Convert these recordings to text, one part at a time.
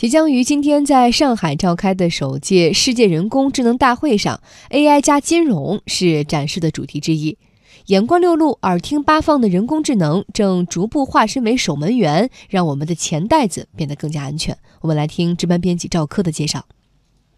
即将于今天在上海召开的首届世界人工智能大会上，AI 加金融是展示的主题之一。眼观六路、耳听八方的人工智能正逐步化身为守门员，让我们的钱袋子变得更加安全。我们来听值班编辑赵科的介绍：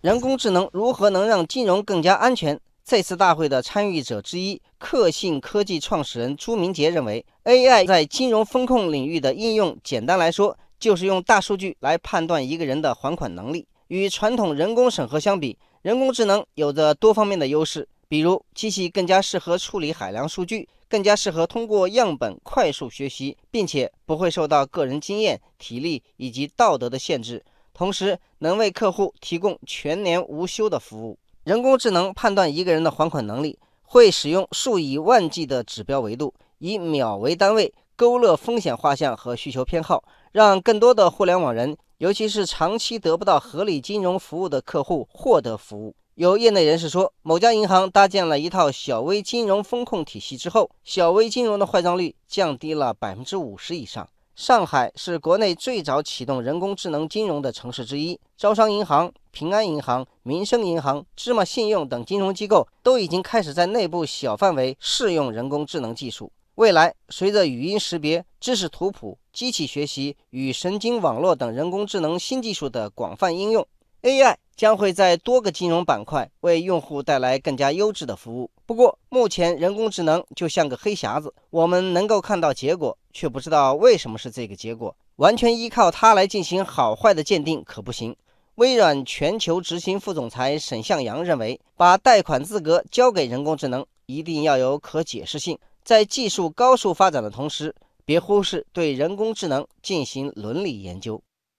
人工智能如何能让金融更加安全？这次大会的参与者之一，克信科技创始人朱明杰认为，AI 在金融风控领域的应用，简单来说。就是用大数据来判断一个人的还款能力。与传统人工审核相比，人工智能有着多方面的优势。比如，机器更加适合处理海量数据，更加适合通过样本快速学习，并且不会受到个人经验、体力以及道德的限制。同时，能为客户提供全年无休的服务。人工智能判断一个人的还款能力，会使用数以万计的指标维度，以秒为单位。勾勒风险画像和需求偏好，让更多的互联网人，尤其是长期得不到合理金融服务的客户获得服务。有业内人士说，某家银行搭建了一套小微金融风控体系之后，小微金融的坏账率降低了百分之五十以上。上海是国内最早启动人工智能金融的城市之一，招商银行、平安银行、民生银行、芝麻信用等金融机构都已经开始在内部小范围试用人工智能技术。未来，随着语音识别、知识图谱、机器学习与神经网络等人工智能新技术的广泛应用，AI 将会在多个金融板块为用户带来更加优质的服务。不过，目前人工智能就像个黑匣子，我们能够看到结果，却不知道为什么是这个结果。完全依靠它来进行好坏的鉴定可不行。微软全球执行副总裁沈向阳认为，把贷款资格交给人工智能，一定要有可解释性。在技术高速发展的同时，别忽视对人工智能进行伦理研究。